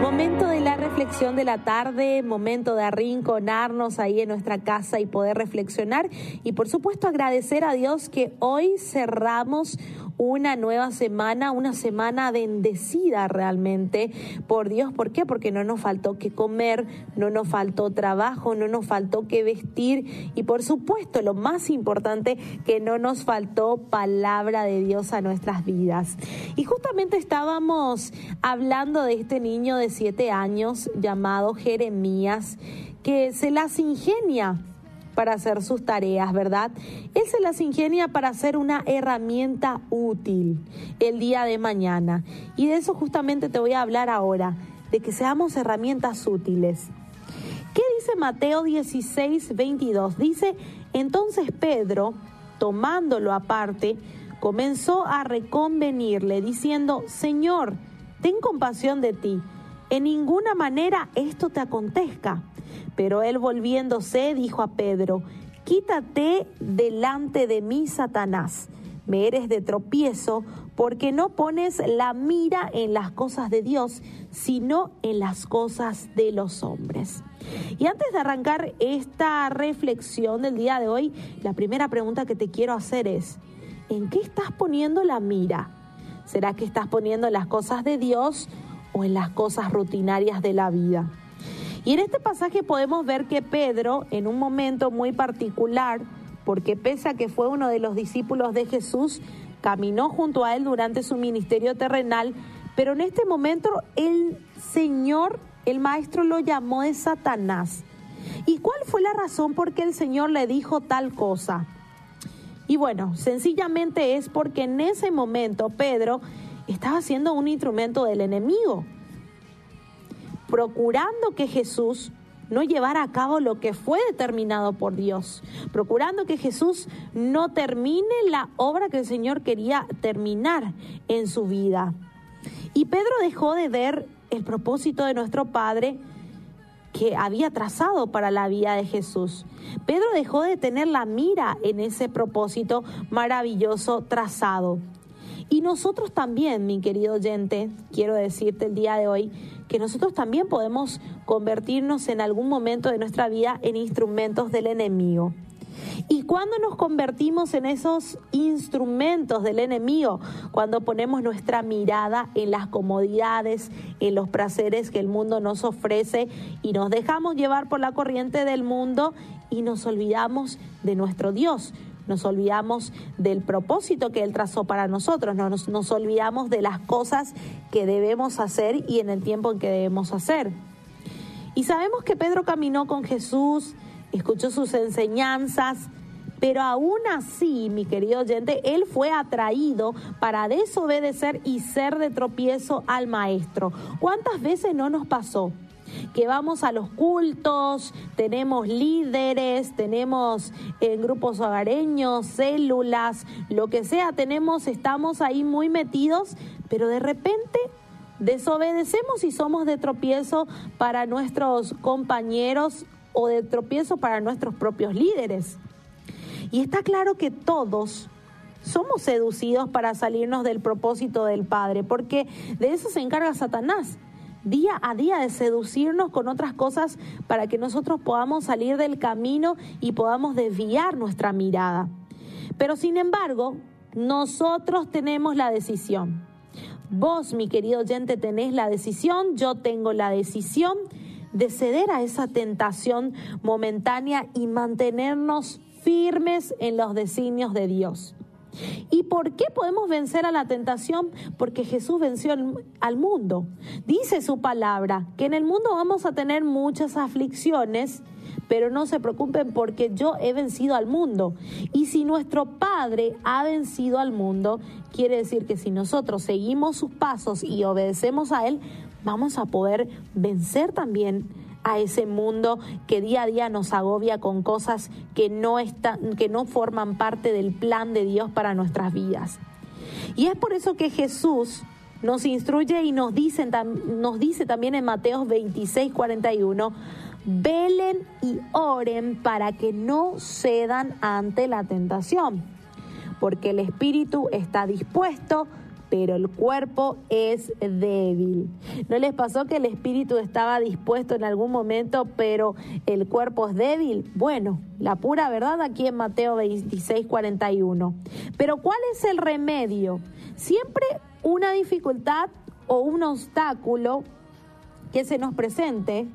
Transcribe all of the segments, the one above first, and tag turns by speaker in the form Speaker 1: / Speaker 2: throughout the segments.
Speaker 1: Momento de la reflexión de la tarde, momento de arrinconarnos ahí en nuestra casa y poder reflexionar. Y por supuesto agradecer a Dios que hoy cerramos una nueva semana, una semana bendecida realmente por Dios. ¿Por qué? Porque no nos faltó que comer, no nos faltó trabajo, no nos faltó que vestir y por supuesto lo más importante que no nos faltó palabra de Dios a nuestras vidas. Y justamente estábamos hablando de este niño de siete años llamado Jeremías que se las ingenia para hacer sus tareas, ¿verdad? Él se las ingenia para ser una herramienta útil el día de mañana. Y de eso justamente te voy a hablar ahora, de que seamos herramientas útiles. ¿Qué dice Mateo 16, 22? Dice, entonces Pedro, tomándolo aparte, comenzó a reconvenirle, diciendo, Señor, ten compasión de ti, en ninguna manera esto te acontezca. Pero él volviéndose dijo a Pedro, quítate delante de mí, Satanás. Me eres de tropiezo porque no pones la mira en las cosas de Dios, sino en las cosas de los hombres. Y antes de arrancar esta reflexión del día de hoy, la primera pregunta que te quiero hacer es, ¿en qué estás poniendo la mira? ¿Será que estás poniendo las cosas de Dios o en las cosas rutinarias de la vida? Y en este pasaje podemos ver que Pedro, en un momento muy particular, porque pese a que fue uno de los discípulos de Jesús, caminó junto a él durante su ministerio terrenal, pero en este momento el Señor, el Maestro, lo llamó de Satanás. ¿Y cuál fue la razón por qué el Señor le dijo tal cosa? Y bueno, sencillamente es porque en ese momento Pedro estaba siendo un instrumento del enemigo procurando que Jesús no llevara a cabo lo que fue determinado por Dios, procurando que Jesús no termine la obra que el Señor quería terminar en su vida. Y Pedro dejó de ver el propósito de nuestro Padre que había trazado para la vida de Jesús. Pedro dejó de tener la mira en ese propósito maravilloso trazado. Y nosotros también, mi querido oyente, quiero decirte el día de hoy, que nosotros también podemos convertirnos en algún momento de nuestra vida en instrumentos del enemigo. ¿Y cuando nos convertimos en esos instrumentos del enemigo? Cuando ponemos nuestra mirada en las comodidades, en los placeres que el mundo nos ofrece y nos dejamos llevar por la corriente del mundo y nos olvidamos de nuestro Dios, nos olvidamos del propósito que Él trazó para nosotros, nos, nos olvidamos de las cosas que debemos hacer y en el tiempo en que debemos hacer. Y sabemos que Pedro caminó con Jesús, escuchó sus enseñanzas, pero aún así, mi querido oyente, él fue atraído para desobedecer y ser de tropiezo al maestro. ¿Cuántas veces no nos pasó? Que vamos a los cultos, tenemos líderes, tenemos en eh, grupos hogareños, células, lo que sea, tenemos, estamos ahí muy metidos, pero de repente desobedecemos y somos de tropiezo para nuestros compañeros o de tropiezo para nuestros propios líderes. Y está claro que todos somos seducidos para salirnos del propósito del Padre, porque de eso se encarga Satanás día a día de seducirnos con otras cosas para que nosotros podamos salir del camino y podamos desviar nuestra mirada. Pero sin embargo, nosotros tenemos la decisión. Vos, mi querido oyente, tenés la decisión, yo tengo la decisión de ceder a esa tentación momentánea y mantenernos firmes en los designios de Dios. ¿Y por qué podemos vencer a la tentación? Porque Jesús venció al mundo. Dice su palabra que en el mundo vamos a tener muchas aflicciones, pero no se preocupen porque yo he vencido al mundo. Y si nuestro Padre ha vencido al mundo, quiere decir que si nosotros seguimos sus pasos y obedecemos a Él, vamos a poder vencer también a ese mundo que día a día nos agobia con cosas que no, están, que no forman parte del plan de Dios para nuestras vidas. Y es por eso que Jesús nos instruye y nos dice, nos dice también en Mateo 26, 41, velen y oren para que no cedan ante la tentación, porque el espíritu está dispuesto, pero el cuerpo es débil. ¿No les pasó que el espíritu estaba dispuesto en algún momento, pero el cuerpo es débil? Bueno, la pura verdad aquí en Mateo 26, 41. Pero ¿cuál es el remedio? Siempre una dificultad o un obstáculo que se nos presente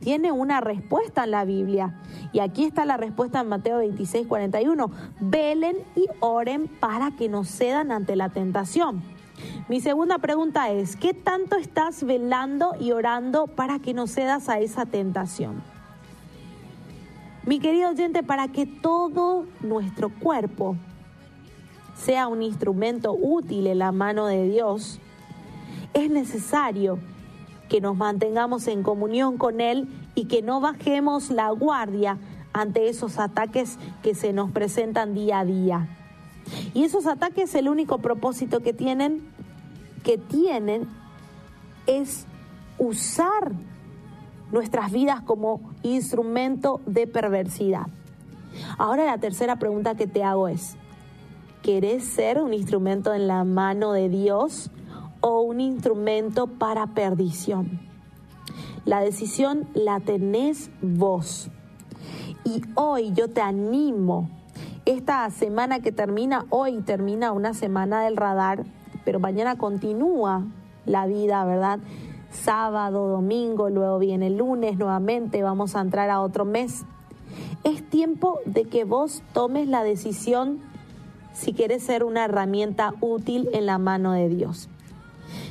Speaker 1: tiene una respuesta en la Biblia. Y aquí está la respuesta en Mateo 26, 41. Velen y oren para que no cedan ante la tentación. Mi segunda pregunta es, ¿qué tanto estás velando y orando para que no cedas a esa tentación? Mi querido oyente, para que todo nuestro cuerpo sea un instrumento útil en la mano de Dios, es necesario que nos mantengamos en comunión con Él y que no bajemos la guardia ante esos ataques que se nos presentan día a día. Y esos ataques el único propósito que tienen que tienen es usar nuestras vidas como instrumento de perversidad. Ahora la tercera pregunta que te hago es, ¿querés ser un instrumento en la mano de Dios o un instrumento para perdición? La decisión la tenés vos. Y hoy yo te animo, esta semana que termina, hoy termina una semana del radar, pero mañana continúa la vida, ¿verdad? Sábado, domingo, luego viene lunes nuevamente, vamos a entrar a otro mes. Es tiempo de que vos tomes la decisión si quieres ser una herramienta útil en la mano de Dios.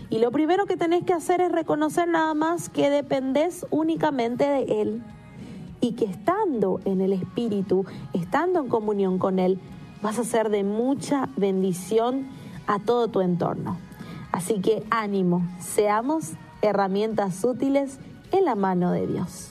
Speaker 1: Y lo primero que tenés que hacer es reconocer nada más que dependés únicamente de Él y que estando en el Espíritu, estando en comunión con Él, vas a ser de mucha bendición a todo tu entorno. Así que ánimo, seamos herramientas útiles en la mano de Dios.